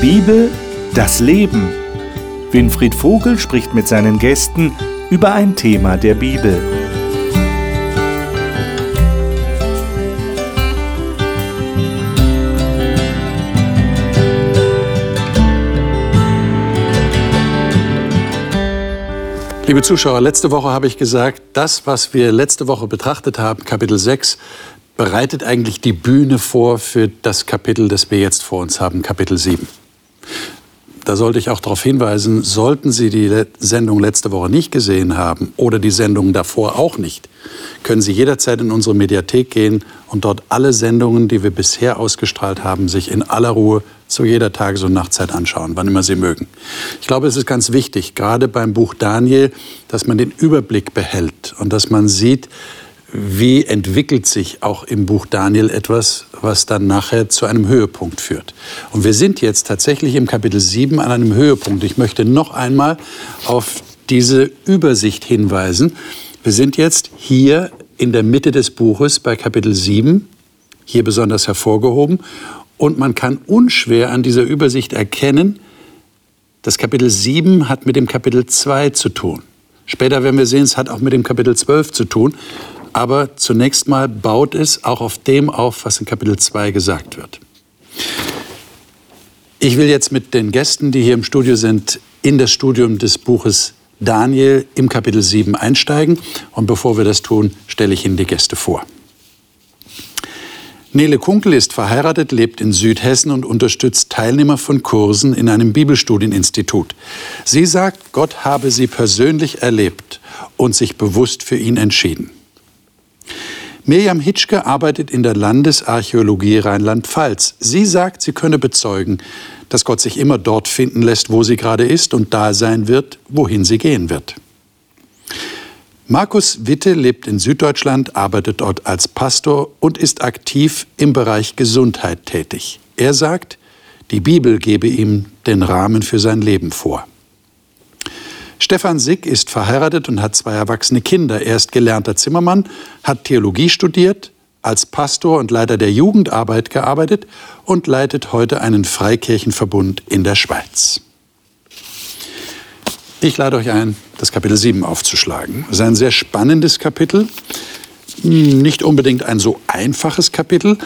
Bibel, das Leben. Winfried Vogel spricht mit seinen Gästen über ein Thema der Bibel. Liebe Zuschauer, letzte Woche habe ich gesagt, das, was wir letzte Woche betrachtet haben, Kapitel 6, bereitet eigentlich die Bühne vor für das Kapitel, das wir jetzt vor uns haben, Kapitel 7. Da sollte ich auch darauf hinweisen, sollten Sie die Sendung letzte Woche nicht gesehen haben oder die Sendung davor auch nicht, können Sie jederzeit in unsere Mediathek gehen und dort alle Sendungen, die wir bisher ausgestrahlt haben, sich in aller Ruhe zu jeder Tages- und Nachtzeit anschauen, wann immer Sie mögen. Ich glaube, es ist ganz wichtig, gerade beim Buch Daniel, dass man den Überblick behält und dass man sieht, wie entwickelt sich auch im Buch Daniel etwas, was dann nachher zu einem Höhepunkt führt. Und wir sind jetzt tatsächlich im Kapitel 7 an einem Höhepunkt. Ich möchte noch einmal auf diese Übersicht hinweisen. Wir sind jetzt hier in der Mitte des Buches bei Kapitel 7, hier besonders hervorgehoben. Und man kann unschwer an dieser Übersicht erkennen, das Kapitel 7 hat mit dem Kapitel 2 zu tun. Später werden wir sehen, es hat auch mit dem Kapitel 12 zu tun. Aber zunächst mal baut es auch auf dem auf, was in Kapitel 2 gesagt wird. Ich will jetzt mit den Gästen, die hier im Studio sind, in das Studium des Buches Daniel im Kapitel 7 einsteigen. Und bevor wir das tun, stelle ich Ihnen die Gäste vor. Nele Kunkel ist verheiratet, lebt in Südhessen und unterstützt Teilnehmer von Kursen in einem Bibelstudieninstitut. Sie sagt, Gott habe sie persönlich erlebt und sich bewusst für ihn entschieden. Mirjam Hitschke arbeitet in der Landesarchäologie Rheinland-Pfalz. Sie sagt, sie könne bezeugen, dass Gott sich immer dort finden lässt, wo sie gerade ist und da sein wird, wohin sie gehen wird. Markus Witte lebt in Süddeutschland, arbeitet dort als Pastor und ist aktiv im Bereich Gesundheit tätig. Er sagt, die Bibel gebe ihm den Rahmen für sein Leben vor. Stefan Sick ist verheiratet und hat zwei erwachsene Kinder. Er ist gelernter Zimmermann, hat Theologie studiert, als Pastor und Leiter der Jugendarbeit gearbeitet und leitet heute einen Freikirchenverbund in der Schweiz. Ich lade euch ein, das Kapitel 7 aufzuschlagen. Es ist ein sehr spannendes Kapitel, nicht unbedingt ein so einfaches Kapitel,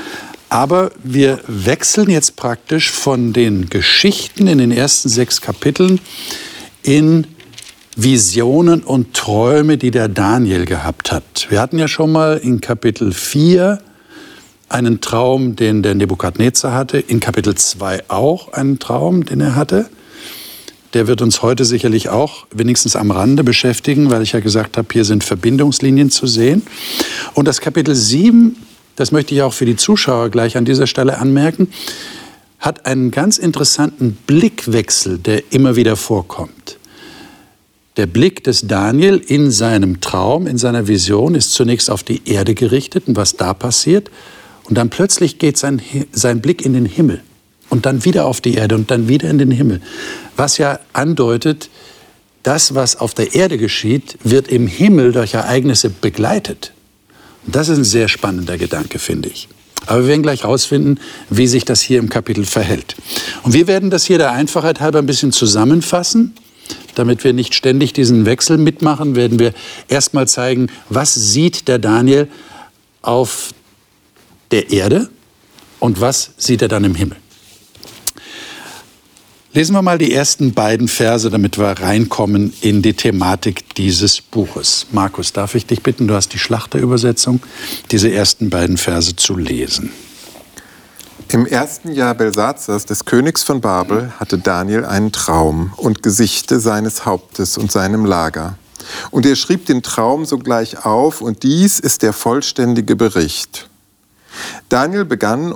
aber wir wechseln jetzt praktisch von den Geschichten in den ersten sechs Kapiteln in Visionen und Träume, die der Daniel gehabt hat. Wir hatten ja schon mal in Kapitel 4 einen Traum, den der Nebukadnezar hatte, in Kapitel 2 auch einen Traum, den er hatte der wird uns heute sicherlich auch wenigstens am Rande beschäftigen, weil ich ja gesagt habe, hier sind Verbindungslinien zu sehen. Und das Kapitel 7, das möchte ich auch für die Zuschauer gleich an dieser Stelle anmerken, hat einen ganz interessanten Blickwechsel, der immer wieder vorkommt. Der Blick des Daniel in seinem Traum, in seiner Vision ist zunächst auf die Erde gerichtet und was da passiert. Und dann plötzlich geht sein, sein Blick in den Himmel und dann wieder auf die Erde und dann wieder in den Himmel. Was ja andeutet, das, was auf der Erde geschieht, wird im Himmel durch Ereignisse begleitet. Und das ist ein sehr spannender Gedanke, finde ich. Aber wir werden gleich herausfinden, wie sich das hier im Kapitel verhält. Und wir werden das hier der Einfachheit halber ein bisschen zusammenfassen. Damit wir nicht ständig diesen Wechsel mitmachen, werden wir erstmal zeigen, was sieht der Daniel auf der Erde und was sieht er dann im Himmel. Lesen wir mal die ersten beiden Verse, damit wir reinkommen in die Thematik dieses Buches. Markus, darf ich dich bitten, du hast die Schlachterübersetzung, diese ersten beiden Verse zu lesen. Im ersten Jahr Belsazars, des Königs von Babel, hatte Daniel einen Traum und Gesichte seines Hauptes und seinem Lager. Und er schrieb den Traum sogleich auf, und dies ist der vollständige Bericht. Daniel begann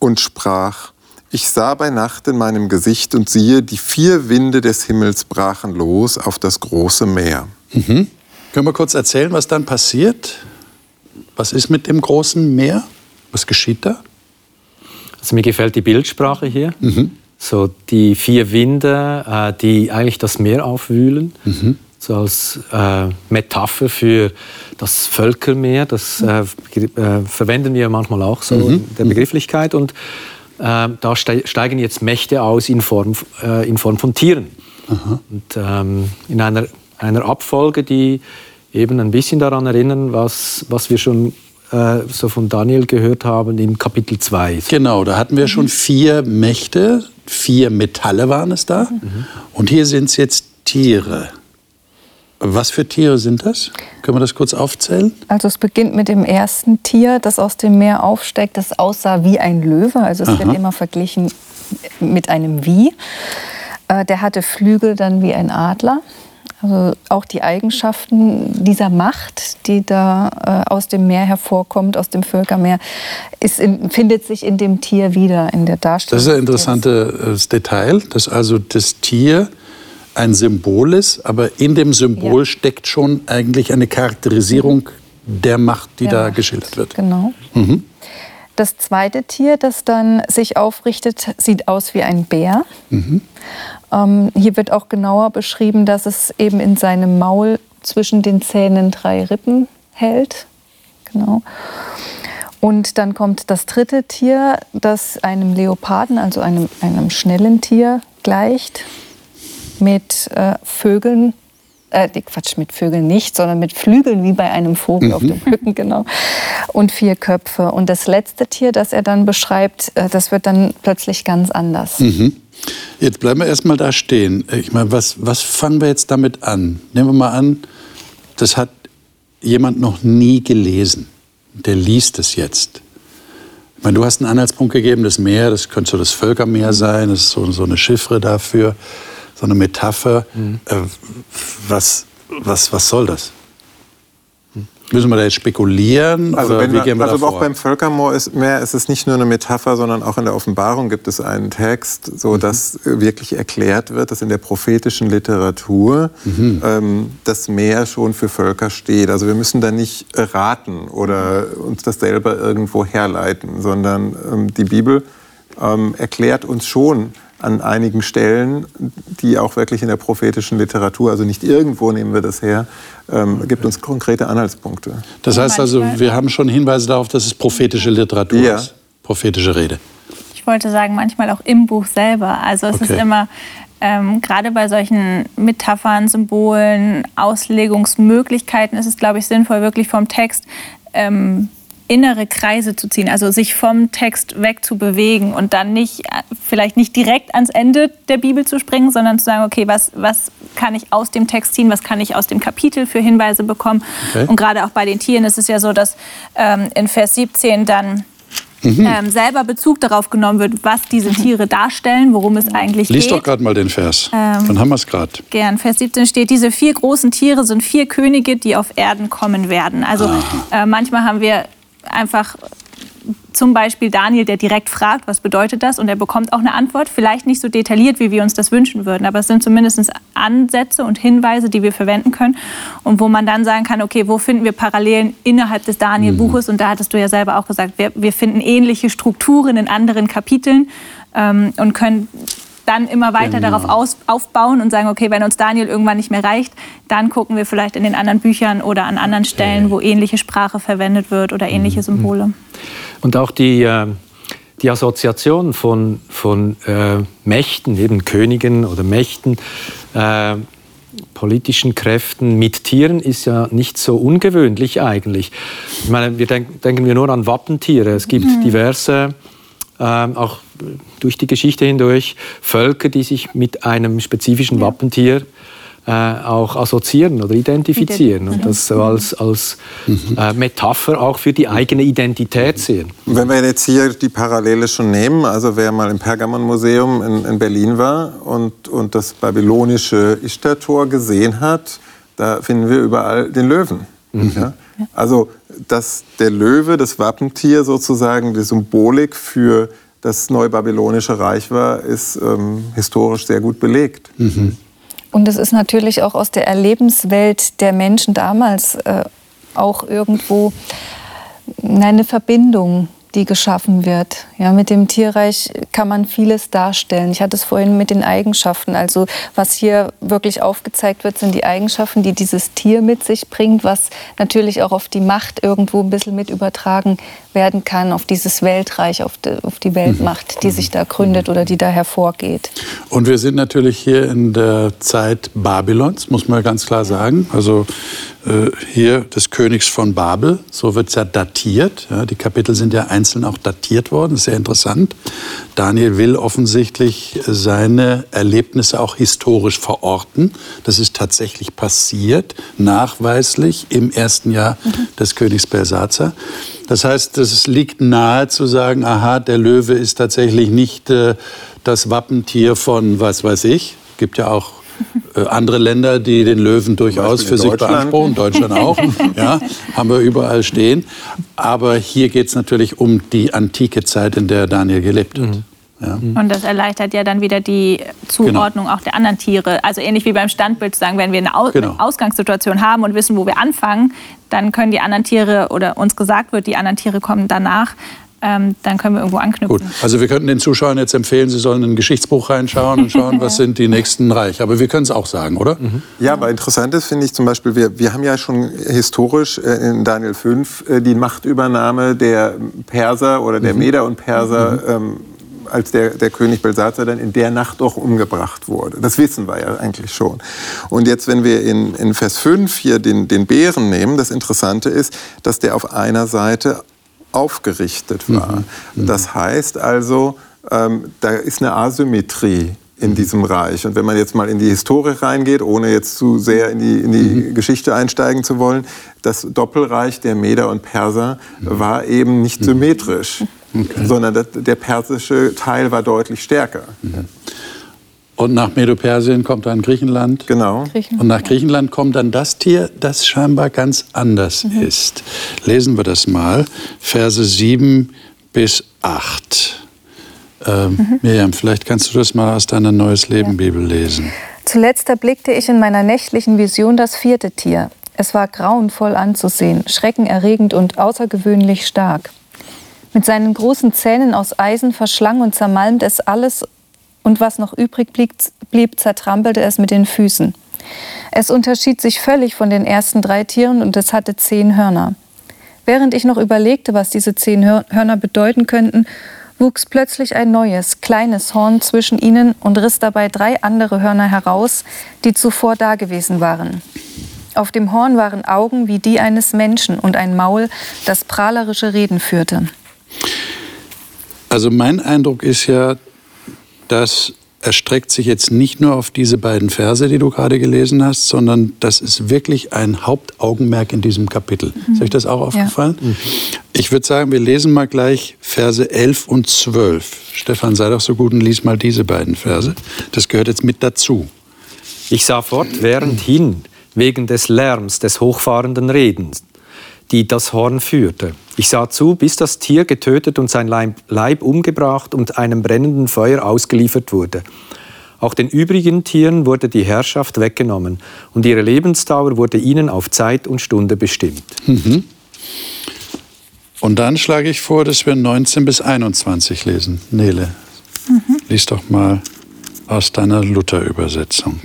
und sprach, ich sah bei Nacht in meinem Gesicht und siehe, die vier Winde des Himmels brachen los auf das große Meer. Mhm. Können wir kurz erzählen, was dann passiert? Was ist mit dem großen Meer? Was geschieht da? Also mir gefällt die Bildsprache hier. Mhm. So die vier Winde, äh, die eigentlich das Meer aufwühlen. Mhm. So als äh, Metapher für das Völkermeer. Das äh, äh verwenden wir manchmal auch so mhm. in der Begrifflichkeit. Und äh, da steigen jetzt Mächte aus in Form, äh, in Form von Tieren. Aha. Und ähm, in einer, einer Abfolge, die eben ein bisschen daran erinnern, was, was wir schon äh, so von Daniel gehört haben in Kapitel 2. Genau, da hatten wir schon vier Mächte, vier Metalle waren es da. Mhm. Und hier sind es jetzt Tiere. Was für Tiere sind das? Können wir das kurz aufzählen? Also es beginnt mit dem ersten Tier, das aus dem Meer aufsteigt, das aussah wie ein Löwe. Also es Aha. wird immer verglichen mit einem Wie. Äh, der hatte Flügel dann wie ein Adler. Also auch die Eigenschaften dieser Macht, die da äh, aus dem Meer hervorkommt, aus dem Völkermeer, ist in, findet sich in dem Tier wieder, in der Darstellung. Das ist ein interessantes Detail, dass also das Tier ein Symbol ist, aber in dem Symbol ja. steckt schon eigentlich eine Charakterisierung der Macht, die der da Macht. geschildert wird. Genau. Mhm. Das zweite Tier, das dann sich aufrichtet, sieht aus wie ein Bär. Mhm. Ähm, hier wird auch genauer beschrieben, dass es eben in seinem Maul zwischen den Zähnen drei Rippen hält. Genau. Und dann kommt das dritte Tier, das einem Leoparden, also einem, einem schnellen Tier, gleicht mit äh, Vögeln, äh, Quatsch, mit Vögeln nicht, sondern mit Flügeln wie bei einem Vogel mhm. auf dem Rücken, genau. Und vier Köpfe. Und das letzte Tier, das er dann beschreibt, äh, das wird dann plötzlich ganz anders. Mhm. Jetzt bleiben wir erstmal da stehen. Ich meine, was, was fangen wir jetzt damit an? Nehmen wir mal an, das hat jemand noch nie gelesen. Der liest es jetzt. Ich meine, du hast einen Anhaltspunkt gegeben, das Meer, das könnte so das Völkermeer sein, das ist so, so eine Chiffre dafür so eine Metapher. Mhm. Äh, was, was, was soll das? Müssen wir da jetzt spekulieren? Also, wie wir, also auch beim Völkermoor ist, mehr ist es nicht nur eine Metapher, sondern auch in der Offenbarung gibt es einen Text, so mhm. dass wirklich erklärt wird, dass in der prophetischen Literatur mhm. ähm, das Meer schon für Völker steht. Also wir müssen da nicht raten oder uns das selber irgendwo herleiten, sondern ähm, die Bibel ähm, erklärt uns schon, an einigen Stellen, die auch wirklich in der prophetischen Literatur, also nicht irgendwo nehmen wir das her, ähm, gibt uns konkrete Anhaltspunkte. Das heißt also, wir haben schon Hinweise darauf, dass es prophetische Literatur ja. ist, prophetische Rede. Ich wollte sagen, manchmal auch im Buch selber. Also es okay. ist immer ähm, gerade bei solchen Metaphern, Symbolen, Auslegungsmöglichkeiten ist es, glaube ich, sinnvoll, wirklich vom Text ähm, innere Kreise zu ziehen, also sich vom Text wegzubewegen und dann nicht, vielleicht nicht direkt ans Ende der Bibel zu springen, sondern zu sagen, okay, was, was kann ich aus dem Text ziehen, was kann ich aus dem Kapitel für Hinweise bekommen. Okay. Und gerade auch bei den Tieren ist es ja so, dass ähm, in Vers 17 dann mhm. ähm, selber Bezug darauf genommen wird, was diese Tiere darstellen, worum es eigentlich Lies geht. Lies doch gerade mal den Vers, ähm, dann haben wir es gerade. Gern. Vers 17 steht, diese vier großen Tiere sind vier Könige, die auf Erden kommen werden. Also äh, manchmal haben wir einfach zum Beispiel Daniel, der direkt fragt, was bedeutet das? Und er bekommt auch eine Antwort. Vielleicht nicht so detailliert, wie wir uns das wünschen würden, aber es sind zumindest Ansätze und Hinweise, die wir verwenden können. Und wo man dann sagen kann, okay, wo finden wir Parallelen innerhalb des Daniel-Buches? Mhm. Und da hattest du ja selber auch gesagt, wir, wir finden ähnliche Strukturen in anderen Kapiteln ähm, und können dann immer weiter genau. darauf aus, aufbauen und sagen, okay, wenn uns Daniel irgendwann nicht mehr reicht, dann gucken wir vielleicht in den anderen Büchern oder an anderen Stellen, wo ähnliche Sprache verwendet wird oder ähnliche mhm. Symbole. Und auch die, äh, die Assoziation von, von äh, Mächten, eben Königen oder Mächten, äh, politischen Kräften mit Tieren ist ja nicht so ungewöhnlich eigentlich. Ich meine, wir denk, denken wir nur an Wappentiere. Es gibt mhm. diverse ähm, auch durch die Geschichte hindurch Völker, die sich mit einem spezifischen. Wappentier äh, auch assoziieren oder identifizieren und das so als, als mhm. äh, Metapher auch für die eigene Identität sehen. Wenn wir jetzt hier die Parallele schon nehmen, also wer mal im Pergamon-Museum in, in, Berlin war und, und das babylonische Ishtar-Tor gesehen hat, da finden wir überall den Löwen. Mhm. Ja? Also, dass der Löwe, das Wappentier sozusagen, die Symbolik für das neubabylonische Reich war, ist ähm, historisch sehr gut belegt. Mhm. Und es ist natürlich auch aus der Erlebenswelt der Menschen damals äh, auch irgendwo eine Verbindung, die geschaffen wird. Ja, mit dem Tierreich kann man vieles darstellen. Ich hatte es vorhin mit den Eigenschaften. Also was hier wirklich aufgezeigt wird, sind die Eigenschaften, die dieses Tier mit sich bringt, was natürlich auch auf die Macht irgendwo ein bisschen mit übertragen werden kann, auf dieses Weltreich, auf die, auf die Weltmacht, die sich da gründet oder die da hervorgeht. Und wir sind natürlich hier in der Zeit Babylons, muss man ganz klar sagen. Also äh, hier des Königs von Babel, so wird es ja datiert. Ja, die Kapitel sind ja einzeln auch datiert worden, das ist sehr interessant. Daniel will offensichtlich seine Erlebnisse auch historisch verorten. Das ist tatsächlich passiert, nachweislich im ersten Jahr mhm. des Königs Belsazar. Das heißt, es liegt nahe zu sagen, aha, der Löwe ist tatsächlich nicht äh, das Wappentier von was weiß ich. Gibt ja auch andere Länder, die den Löwen durchaus für sich beanspruchen, Deutschland auch, ja, haben wir überall stehen. Aber hier geht es natürlich um die antike Zeit, in der Daniel gelebt hat. Mhm. Ja. Und das erleichtert ja dann wieder die Zuordnung genau. auch der anderen Tiere. Also ähnlich wie beim Standbild zu sagen, wenn wir eine, Aus genau. Ausgangssituation haben und wissen, wo wir anfangen, dann können die anderen Tiere oder uns gesagt wird, die anderen Tiere kommen danach, ähm, dann können wir irgendwo anknüpfen. Gut, also wir könnten den Zuschauern jetzt empfehlen, sie sollen in ein Geschichtsbuch reinschauen und schauen, was sind die nächsten Reich. Aber wir können es auch sagen, oder? Mhm. Ja, aber interessant ist, finde ich zum Beispiel, wir, wir haben ja schon historisch äh, in Daniel 5 äh, die Machtübernahme der Perser oder der mhm. Meder und Perser mhm. ähm, als der, der König Belsazar dann in der Nacht auch umgebracht wurde. Das wissen wir ja eigentlich schon. Und jetzt, wenn wir in, in Vers 5 hier den, den Bären nehmen, das Interessante ist, dass der auf einer Seite aufgerichtet war. Mhm. Das heißt also, ähm, da ist eine Asymmetrie in diesem Reich. Und wenn man jetzt mal in die Historie reingeht, ohne jetzt zu sehr in die, in die mhm. Geschichte einsteigen zu wollen, das Doppelreich der Meder und Perser mhm. war eben nicht symmetrisch, okay. sondern der persische Teil war deutlich stärker. Mhm. Und nach Medo-Persien kommt dann Griechenland. Genau. Griechenland, und nach Griechenland kommt dann das Tier, das scheinbar ganz anders mhm. ist. Lesen wir das mal. Verse 7 bis 8. Ähm, mhm. Miriam, vielleicht kannst du das mal aus deiner Neues Leben ja. Bibel lesen. Zuletzt erblickte ich in meiner nächtlichen Vision das vierte Tier. Es war grauenvoll anzusehen, schreckenerregend und außergewöhnlich stark. Mit seinen großen Zähnen aus Eisen verschlang und zermalmt es alles und was noch übrig blieb, blieb, zertrampelte es mit den Füßen. Es unterschied sich völlig von den ersten drei Tieren und es hatte zehn Hörner. Während ich noch überlegte, was diese zehn Hörner bedeuten könnten, wuchs plötzlich ein neues, kleines Horn zwischen ihnen und riss dabei drei andere Hörner heraus, die zuvor dagewesen waren. Auf dem Horn waren Augen wie die eines Menschen und ein Maul, das prahlerische Reden führte. Also mein Eindruck ist ja, das erstreckt sich jetzt nicht nur auf diese beiden Verse, die du gerade gelesen hast, sondern das ist wirklich ein Hauptaugenmerk in diesem Kapitel. Mhm. Ist euch das auch aufgefallen? Ja. Mhm. Ich würde sagen, wir lesen mal gleich Verse 11 und 12. Stefan, sei doch so gut und lies mal diese beiden Verse. Das gehört jetzt mit dazu. Ich sah fortwährend hin wegen des Lärms des hochfahrenden Redens die das Horn führte. Ich sah zu, bis das Tier getötet und sein Leib umgebracht und einem brennenden Feuer ausgeliefert wurde. Auch den übrigen Tieren wurde die Herrschaft weggenommen und ihre Lebensdauer wurde ihnen auf Zeit und Stunde bestimmt. Mhm. Und dann schlage ich vor, dass wir 19 bis 21 lesen. Nele, mhm. lies doch mal aus deiner Luther-Übersetzung.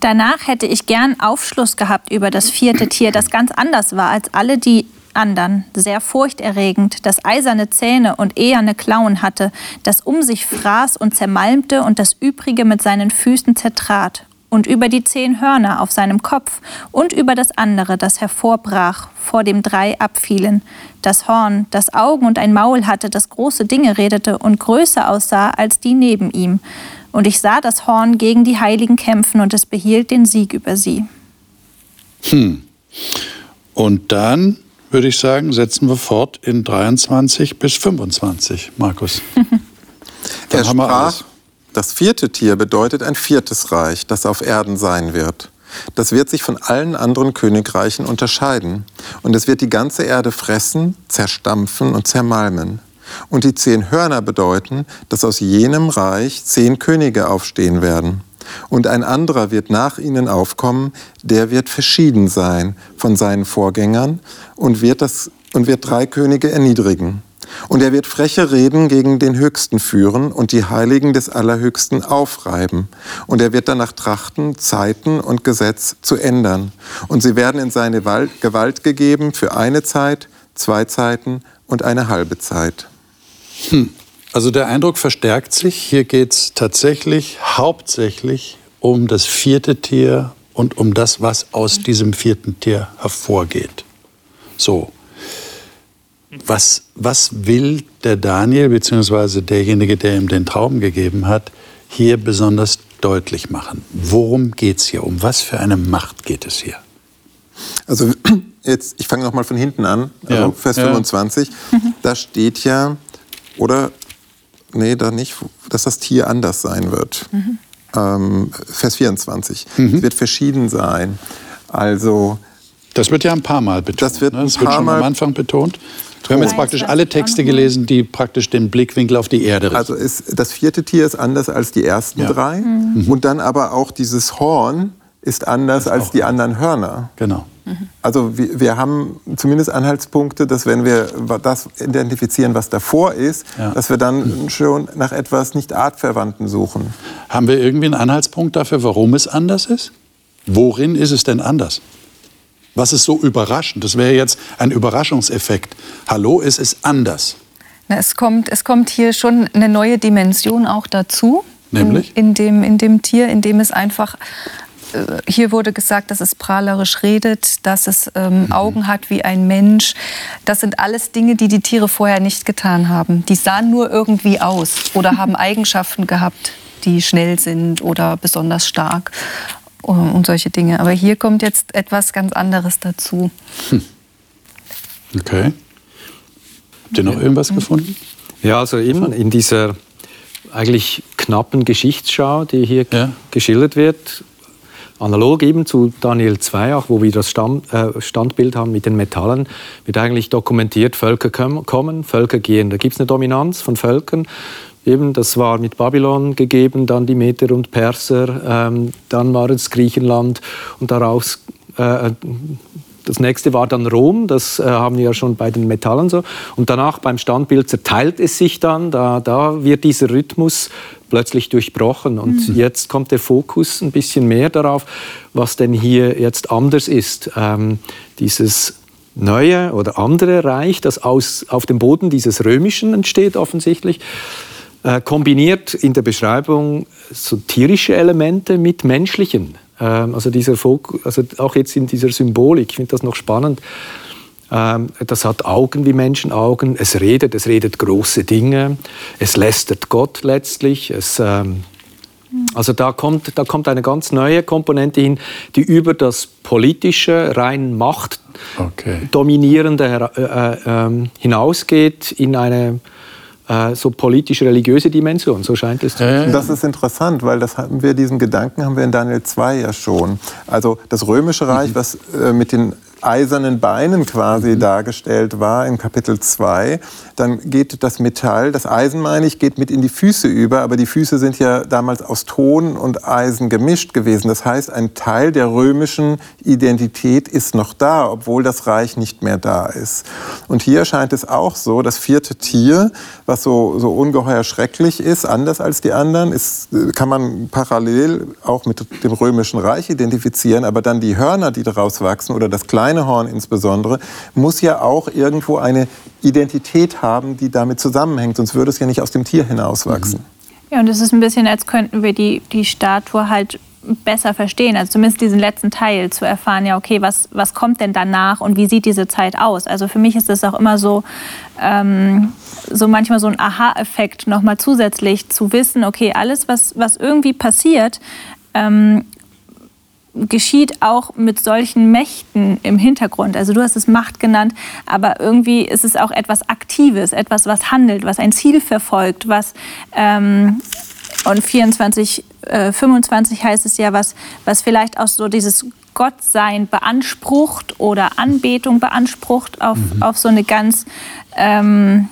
Danach hätte ich gern Aufschluss gehabt über das vierte Tier, das ganz anders war als alle die anderen, sehr furchterregend, das eiserne Zähne und eherne Klauen hatte, das um sich fraß und zermalmte und das übrige mit seinen Füßen zertrat, und über die zehn Hörner auf seinem Kopf und über das andere, das hervorbrach, vor dem drei abfielen, das Horn, das Augen und ein Maul hatte, das große Dinge redete und größer aussah als die neben ihm, und ich sah das Horn gegen die Heiligen kämpfen und es behielt den Sieg über sie. Hm. Und dann würde ich sagen, setzen wir fort in 23 bis 25, Markus. er sprach, das vierte Tier bedeutet ein viertes Reich, das auf Erden sein wird. Das wird sich von allen anderen Königreichen unterscheiden. Und es wird die ganze Erde fressen, zerstampfen und zermalmen. Und die zehn Hörner bedeuten, dass aus jenem Reich zehn Könige aufstehen werden. Und ein anderer wird nach ihnen aufkommen, der wird verschieden sein von seinen Vorgängern und wird, das, und wird drei Könige erniedrigen. Und er wird freche Reden gegen den Höchsten führen und die Heiligen des Allerhöchsten aufreiben. Und er wird danach trachten, Zeiten und Gesetz zu ändern. Und sie werden in seine Gewalt gegeben für eine Zeit, zwei Zeiten und eine halbe Zeit. Hm. Also der Eindruck verstärkt sich. Hier geht es tatsächlich hauptsächlich um das vierte Tier und um das, was aus diesem vierten Tier hervorgeht. So, was, was will der Daniel bzw. derjenige, der ihm den Traum gegeben hat, hier besonders deutlich machen? Worum geht es hier? Um was für eine Macht geht es hier? Also jetzt, ich fange noch mal von hinten an, also ja. Vers 25. Ja. Da steht ja, oder, nee, da nicht, dass das Tier anders sein wird. Mhm. Ähm, Vers 24. Mhm. Es wird verschieden sein. Also. Das wird ja ein paar Mal betont. Das wird, ne? das wird schon am Anfang betont. Wir haben jetzt praktisch alle Texte gelesen, die praktisch den Blickwinkel auf die Erde richten. Also ist, das vierte Tier ist anders als die ersten ja. drei. Mhm. Und dann aber auch dieses Horn ist anders ist als die anderen Hörner. Genau. Also wir, wir, haben zumindest Anhaltspunkte, dass wenn wir das identifizieren, was davor ist, ja. dass wir dann schon nach etwas nicht artverwandten suchen. Haben wir irgendwie einen Anhaltspunkt dafür, warum es anders ist? Worin ist es denn anders? Was ist so überraschend? Das wäre jetzt ein Überraschungseffekt. Hallo, es ist anders. es, kommt, es kommt hier schon eine neue Dimension auch dazu. Nämlich? In, in, dem, in dem Tier, in dem es einfach hier wurde gesagt, dass es prahlerisch redet, dass es ähm, mhm. Augen hat wie ein Mensch. Das sind alles Dinge, die die Tiere vorher nicht getan haben. Die sahen nur irgendwie aus oder haben Eigenschaften gehabt, die schnell sind oder besonders stark und solche Dinge. Aber hier kommt jetzt etwas ganz anderes dazu. Hm. Okay. Habt ihr noch irgendwas gefunden? Ja, also eben in dieser eigentlich knappen Geschichtsschau, die hier ja. geschildert wird, analog eben zu Daniel 2, auch wo wir das Stand, äh, Standbild haben mit den Metallen, wird eigentlich dokumentiert, Völker kommen, Völker gehen. Da gibt es eine Dominanz von Völkern Eben, das war mit Babylon gegeben, dann die Meter und Perser, ähm, dann war es Griechenland und daraus äh, das nächste war dann Rom, das äh, haben wir ja schon bei den Metallen so. Und danach beim Standbild zerteilt es sich dann, da, da wird dieser Rhythmus plötzlich durchbrochen. Und mhm. jetzt kommt der Fokus ein bisschen mehr darauf, was denn hier jetzt anders ist. Ähm, dieses neue oder andere Reich, das aus, auf dem Boden dieses Römischen entsteht offensichtlich, äh, kombiniert in der Beschreibung so tierische Elemente mit menschlichen. Ähm, also dieser Fokus, also auch jetzt in dieser Symbolik, ich finde das noch spannend. Ähm, das hat Augen wie Menschenaugen, es redet, es redet große Dinge, es lästert Gott letztlich. Es, ähm, also da kommt, da kommt eine ganz neue Komponente hin, die über das politische, rein Macht okay. dominierende äh, äh, hinausgeht in eine äh, so politisch-religiöse Dimension, so scheint es zu sein. Das ist interessant, weil das haben wir, diesen Gedanken haben wir in Daniel 2 ja schon. Also das Römische Reich, mhm. was äh, mit den eisernen Beinen quasi mhm. dargestellt war in Kapitel 2, dann geht das Metall, das Eisen meine ich, geht mit in die Füße über, aber die Füße sind ja damals aus Ton und Eisen gemischt gewesen. Das heißt, ein Teil der römischen Identität ist noch da, obwohl das Reich nicht mehr da ist. Und hier scheint es auch so, das vierte Tier, was so, so ungeheuer schrecklich ist, anders als die anderen, ist, kann man parallel auch mit dem römischen Reich identifizieren, aber dann die Hörner, die daraus wachsen oder das kleine Horn insbesondere, muss ja auch irgendwo eine Identität haben, die damit zusammenhängt, sonst würde es ja nicht aus dem Tier hinauswachsen. Ja, und es ist ein bisschen, als könnten wir die, die Statue halt besser verstehen, also zumindest diesen letzten Teil zu erfahren, ja, okay, was, was kommt denn danach und wie sieht diese Zeit aus? Also für mich ist es auch immer so, ähm, so manchmal so ein Aha-Effekt, nochmal zusätzlich zu wissen, okay, alles, was, was irgendwie passiert, ähm, geschieht auch mit solchen Mächten im Hintergrund. Also du hast es Macht genannt, aber irgendwie ist es auch etwas Aktives, etwas, was handelt, was ein Ziel verfolgt, was ähm, und 24, äh, 25 heißt es ja, was, was vielleicht auch so dieses Gottsein beansprucht oder Anbetung beansprucht auf, mhm. auf so eine ganz ähm,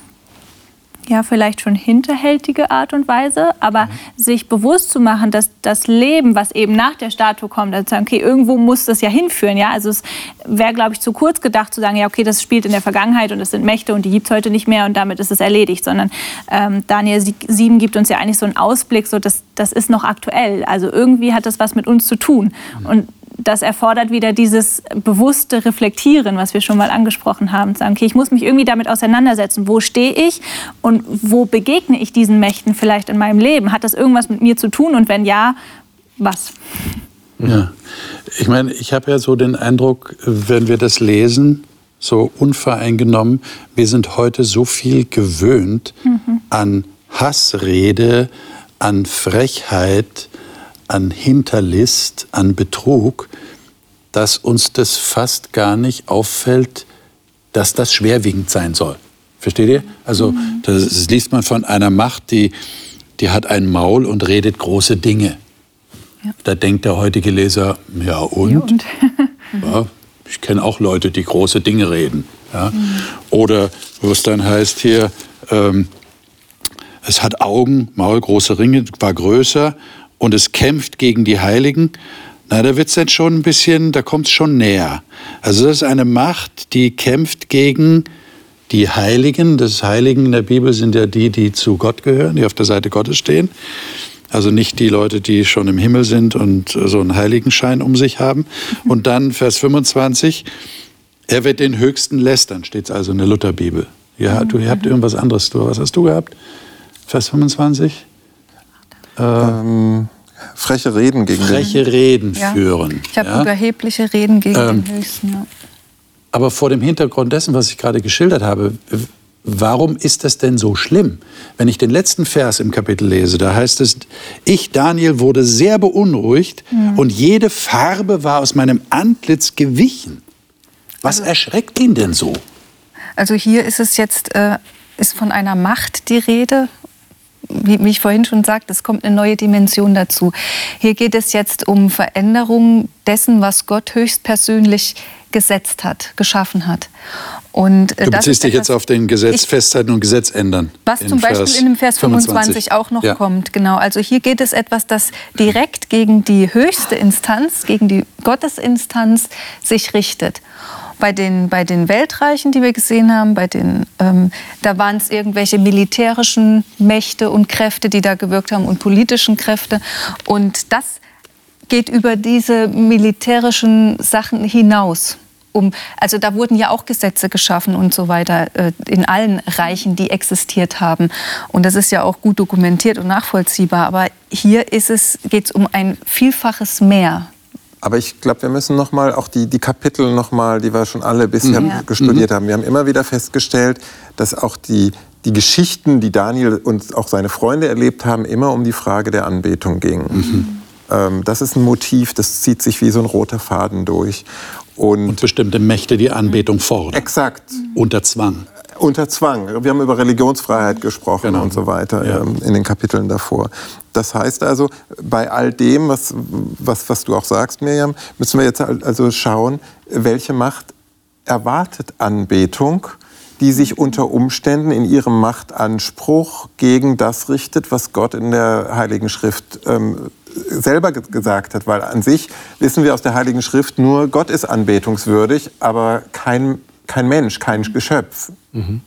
ja, vielleicht schon hinterhältige Art und Weise, aber mhm. sich bewusst zu machen, dass das Leben, was eben nach der Statue kommt, also sagen, okay, irgendwo muss das ja hinführen, ja, also es wäre, glaube ich, zu kurz gedacht zu sagen, ja, okay, das spielt in der Vergangenheit und es sind Mächte und die gibt es heute nicht mehr und damit ist es erledigt, sondern ähm, Daniel 7 gibt uns ja eigentlich so einen Ausblick, so dass das ist noch aktuell, also irgendwie hat das was mit uns zu tun mhm. und das erfordert wieder dieses bewusste Reflektieren, was wir schon mal angesprochen haben. Sagen, okay, ich muss mich irgendwie damit auseinandersetzen. Wo stehe ich und wo begegne ich diesen Mächten vielleicht in meinem Leben? Hat das irgendwas mit mir zu tun? Und wenn ja, was? Ja, ich meine, ich habe ja so den Eindruck, wenn wir das lesen, so unvoreingenommen, wir sind heute so viel gewöhnt mhm. an Hassrede, an Frechheit, an Hinterlist, an Betrug, dass uns das fast gar nicht auffällt, dass das schwerwiegend sein soll. Versteht ihr? Also mhm. das liest man von einer Macht, die, die hat ein Maul und redet große Dinge. Ja. Da denkt der heutige Leser, ja und? Ja, und? ja, ich kenne auch Leute, die große Dinge reden. Ja? Mhm. Oder wo es dann heißt hier, ähm, es hat Augen, Maul, große Ringe, war größer und es kämpft gegen die Heiligen, na, da wird es dann schon ein bisschen, da kommt es schon näher. Also das ist eine Macht, die kämpft gegen die Heiligen. Das Heiligen in der Bibel sind ja die, die zu Gott gehören, die auf der Seite Gottes stehen. Also nicht die Leute, die schon im Himmel sind und so einen Heiligenschein um sich haben. Und dann Vers 25, er wird den Höchsten lästern, steht es also in der Lutherbibel. Ja, du ihr habt irgendwas anderes. Du, was hast du gehabt? Vers 25? Ähm, freche Reden gegen freche den. Reden ja. führen. Ich habe ja? überhebliche Reden gegen ähm, den Höchsten. Ja. Aber vor dem Hintergrund dessen, was ich gerade geschildert habe, warum ist das denn so schlimm? Wenn ich den letzten Vers im Kapitel lese, da heißt es, ich, Daniel, wurde sehr beunruhigt mhm. und jede Farbe war aus meinem Antlitz gewichen. Was also, erschreckt ihn denn so? Also hier ist es jetzt, äh, ist von einer Macht die Rede wie, ich vorhin schon sagte, es kommt eine neue Dimension dazu. Hier geht es jetzt um Veränderung dessen, was Gott höchstpersönlich gesetzt hat, geschaffen hat. Und, äh, du beziehst dich jetzt auf den Gesetz ich, festhalten und Gesetz ändern. Was zum Beispiel Vers in dem Vers 25, 25 auch noch ja. kommt. Genau. Also hier geht es etwas, das direkt gegen die höchste Instanz, gegen die Gottesinstanz sich richtet bei den, bei den Weltreichen, die wir gesehen haben, bei den, ähm, da waren es irgendwelche militärischen Mächte und Kräfte, die da gewirkt haben und politischen Kräfte. Und das geht über diese militärischen Sachen hinaus. Um, also da wurden ja auch Gesetze geschaffen und so weiter äh, in allen Reichen, die existiert haben. Und das ist ja auch gut dokumentiert und nachvollziehbar. Aber hier geht es um ein Vielfaches mehr. Aber ich glaube, wir müssen noch mal auch die, die Kapitel noch mal, die wir schon alle bisher ja. gestudiert mhm. haben. Wir haben immer wieder festgestellt, dass auch die, die Geschichten, die Daniel und auch seine Freunde erlebt haben, immer um die Frage der Anbetung gingen. Mhm. Ähm, das ist ein Motiv, das zieht sich wie so ein roter Faden durch. Und, und bestimmte Mächte die Anbetung fordern. Exakt. Unter Zwang. Unter Zwang. Wir haben über Religionsfreiheit gesprochen genau. und so weiter ja. ähm, in den Kapiteln davor. Das heißt also, bei all dem, was, was, was du auch sagst, Miriam, müssen wir jetzt also schauen, welche Macht erwartet Anbetung, die sich unter Umständen in ihrem Machtanspruch gegen das richtet, was Gott in der Heiligen Schrift ähm, selber gesagt hat. Weil an sich wissen wir aus der Heiligen Schrift nur, Gott ist anbetungswürdig, aber kein kein Mensch, kein Geschöpf. Mhm.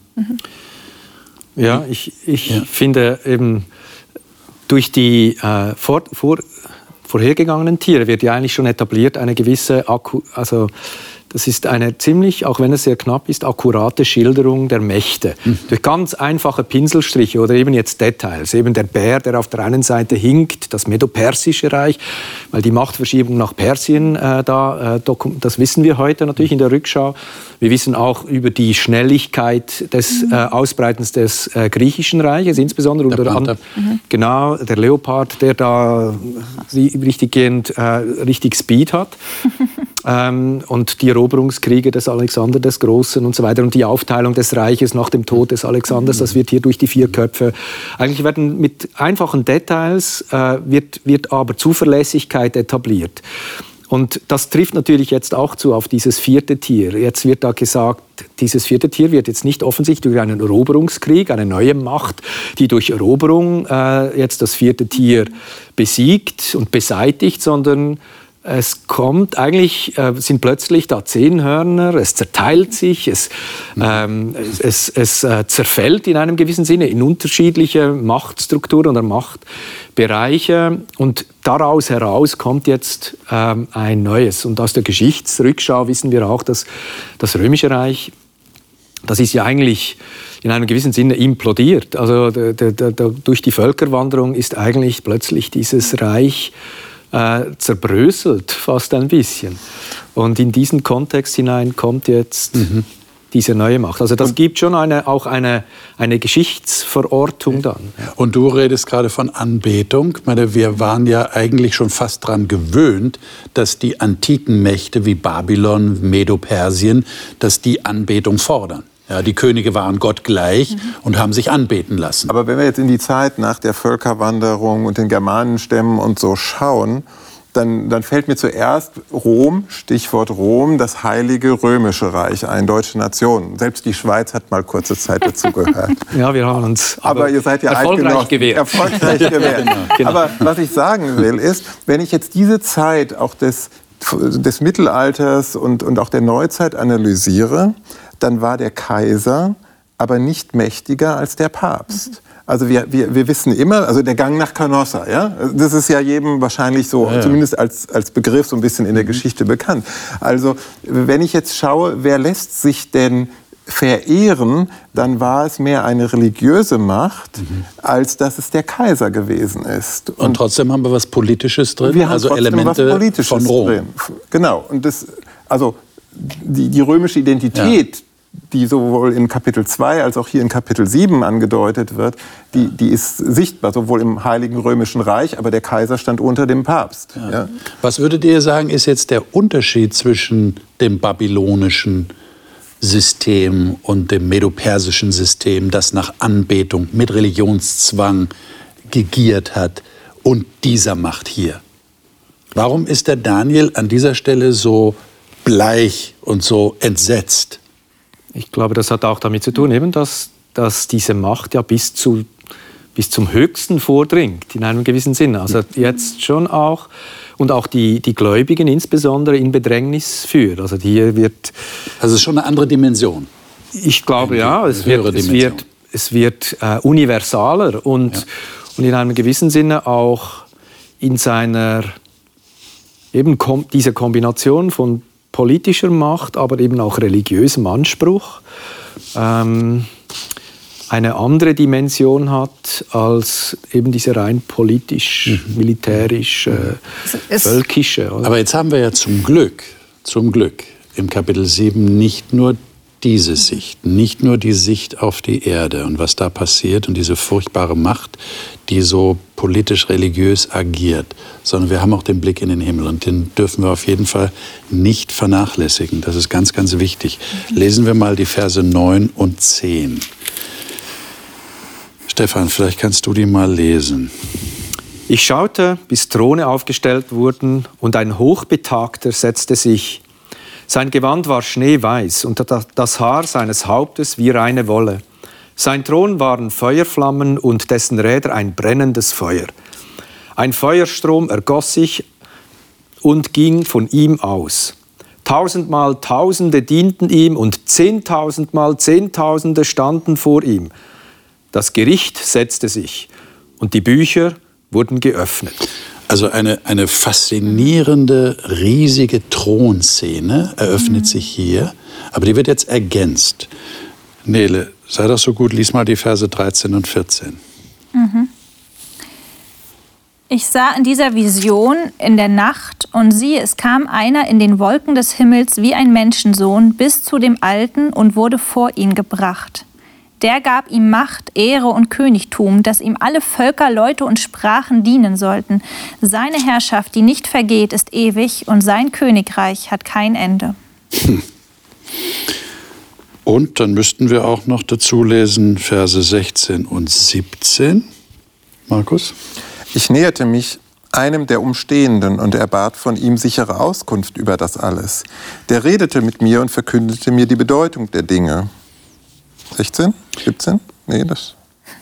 Ja, ich, ich ja. finde eben durch die äh, vor, vor, vorhergegangenen Tiere wird ja eigentlich schon etabliert eine gewisse Akku, also das ist eine ziemlich, auch wenn es sehr knapp ist, akkurate Schilderung der Mächte. Mhm. Durch ganz einfache Pinselstriche oder eben jetzt Details. Eben der Bär, der auf der einen Seite hinkt, das Medo-Persische Reich, weil die Machtverschiebung nach Persien äh, da, äh, das wissen wir heute natürlich in der Rückschau. Wir wissen auch über die Schnelligkeit des mhm. äh, Ausbreitens des äh, griechischen Reiches, insbesondere unter anderem. Mhm. Genau, der Leopard, der da richtiggehend äh, richtig Speed hat. ähm, und die Eroberungskriege des Alexander des Großen und so weiter und die Aufteilung des Reiches nach dem Tod des Alexanders, das wird hier durch die vier Köpfe. Eigentlich werden mit einfachen Details äh, wird, wird aber Zuverlässigkeit etabliert. Und das trifft natürlich jetzt auch zu auf dieses vierte Tier. Jetzt wird da gesagt, dieses vierte Tier wird jetzt nicht offensichtlich durch einen Eroberungskrieg, eine neue Macht, die durch Eroberung äh, jetzt das vierte Tier besiegt und beseitigt, sondern es kommt eigentlich, äh, sind plötzlich da zehn Hörner, es zerteilt sich, es, ähm, es, es äh, zerfällt in einem gewissen Sinne in unterschiedliche Machtstrukturen oder Machtbereiche und daraus heraus kommt jetzt ähm, ein neues. Und aus der Geschichtsrückschau wissen wir auch, dass das Römische Reich, das ist ja eigentlich in einem gewissen Sinne implodiert. Also durch die Völkerwanderung ist eigentlich plötzlich dieses Reich äh, zerbröselt fast ein bisschen. Und in diesen Kontext hinein kommt jetzt mhm. diese neue Macht. Also das und gibt schon eine, auch eine, eine Geschichtsverortung dann. Und du redest gerade von Anbetung. Ich meine, wir waren ja eigentlich schon fast daran gewöhnt, dass die antiken Mächte wie Babylon, Medo-Persien, dass die Anbetung fordern. Ja, die Könige waren Gott gleich mhm. und haben sich anbeten lassen. Aber wenn wir jetzt in die Zeit nach der Völkerwanderung und den Germanenstämmen und so schauen, dann, dann, fällt mir zuerst Rom, Stichwort Rom, das heilige römische Reich, ein, deutsche Nation. Selbst die Schweiz hat mal kurze Zeit dazu gehört. ja, wir haben uns aber, aber ihr seid ja erfolgreich gewählt. Erfolgreich gewählt. genau, genau. Aber was ich sagen will, ist, wenn ich jetzt diese Zeit auch des, des Mittelalters und, und auch der Neuzeit analysiere, dann war der Kaiser aber nicht mächtiger als der Papst. Also wir, wir, wir wissen immer, also der Gang nach Canossa, ja, das ist ja jedem wahrscheinlich so, ja. zumindest als, als Begriff so ein bisschen in der mhm. Geschichte bekannt. Also wenn ich jetzt schaue, wer lässt sich denn verehren, dann war es mehr eine religiöse Macht, mhm. als dass es der Kaiser gewesen ist. Und, und, trotzdem haben wir was Politisches drin, wir haben also Elemente von Rom. Drin. Genau. Und das, also die, die römische Identität, ja die sowohl in Kapitel 2 als auch hier in Kapitel 7 angedeutet wird, die, die ist sichtbar, sowohl im Heiligen Römischen Reich, aber der Kaiser stand unter dem Papst. Ja. Ja. Was würdet ihr sagen, ist jetzt der Unterschied zwischen dem babylonischen System und dem medopersischen System, das nach Anbetung mit Religionszwang gegiert hat, und dieser Macht hier? Warum ist der Daniel an dieser Stelle so bleich und so entsetzt? Ich glaube, das hat auch damit zu tun, eben, dass, dass diese Macht ja bis, zu, bis zum Höchsten vordringt, in einem gewissen Sinne. Also jetzt schon auch und auch die, die Gläubigen insbesondere in Bedrängnis führt. Also hier wird... Also es ist schon eine andere Dimension. Ich glaube, ja. Es wird, es wird, es wird äh, universaler und, ja. und in einem gewissen Sinne auch in seiner eben kom diese Kombination von politischer Macht, aber eben auch religiösem Anspruch ähm, eine andere Dimension hat als eben diese rein politisch, mhm. militärisch, äh, völkische. Oder? Aber jetzt haben wir ja zum Glück, zum Glück im Kapitel 7 nicht nur diese Sicht, nicht nur die Sicht auf die Erde und was da passiert und diese furchtbare Macht, die so politisch-religiös agiert, sondern wir haben auch den Blick in den Himmel und den dürfen wir auf jeden Fall nicht vernachlässigen. Das ist ganz, ganz wichtig. Lesen wir mal die Verse 9 und 10. Stefan, vielleicht kannst du die mal lesen. Ich schaute, bis Throne aufgestellt wurden, und ein Hochbetagter setzte sich sein Gewand war schneeweiß und das Haar seines Hauptes wie reine Wolle. Sein Thron waren Feuerflammen und dessen Räder ein brennendes Feuer. Ein Feuerstrom ergoss sich und ging von ihm aus. Tausendmal Tausende dienten ihm und zehntausendmal Zehntausende standen vor ihm. Das Gericht setzte sich und die Bücher wurden geöffnet. Also eine, eine faszinierende, riesige Thronszene eröffnet mhm. sich hier, aber die wird jetzt ergänzt. Nele, sei doch so gut, lies mal die Verse 13 und 14. Mhm. Ich sah in dieser Vision in der Nacht und siehe, es kam einer in den Wolken des Himmels wie ein Menschensohn bis zu dem Alten und wurde vor ihn gebracht. Der gab ihm Macht, Ehre und Königtum, dass ihm alle Völker, Leute und Sprachen dienen sollten. Seine Herrschaft, die nicht vergeht, ist ewig und sein Königreich hat kein Ende. Hm. Und dann müssten wir auch noch dazu lesen Verse 16 und 17. Markus? Ich näherte mich einem der Umstehenden, und er bat von ihm sichere Auskunft über das alles. Der redete mit mir und verkündete mir die Bedeutung der Dinge. 16? 17? Nee, das.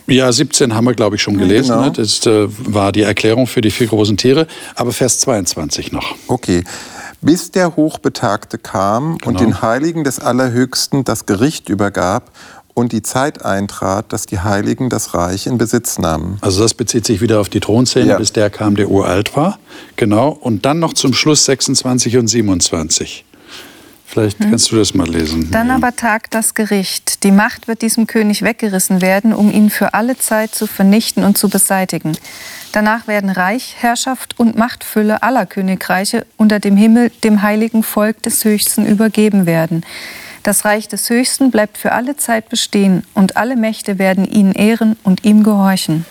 Ja, 17 haben wir, glaube ich, schon gelesen. Genau. Ne? Das äh, war die Erklärung für die vier großen Tiere. Aber Vers 22 noch. Okay. Bis der Hochbetagte kam und Genau. den Heiligen des Allerhöchsten das Gericht übergab und die Zeit eintrat, dass die Heiligen das Reich in Besitz nahmen. Also das bezieht sich wieder auf die Thronszene, Ja. bis der kam, der uralt war. Genau. Und dann noch zum Schluss 26 und 27. Vielleicht kannst du das mal lesen. Dann aber tagt das Gericht. Die Macht wird diesem König weggerissen werden, um ihn für alle Zeit zu vernichten und zu beseitigen. Danach werden Reich, Herrschaft und Machtfülle aller Königreiche unter dem Himmel dem heiligen Volk des Höchsten übergeben werden. Das Reich des Höchsten bleibt für alle Zeit bestehen und alle Mächte werden ihn ehren und ihm gehorchen.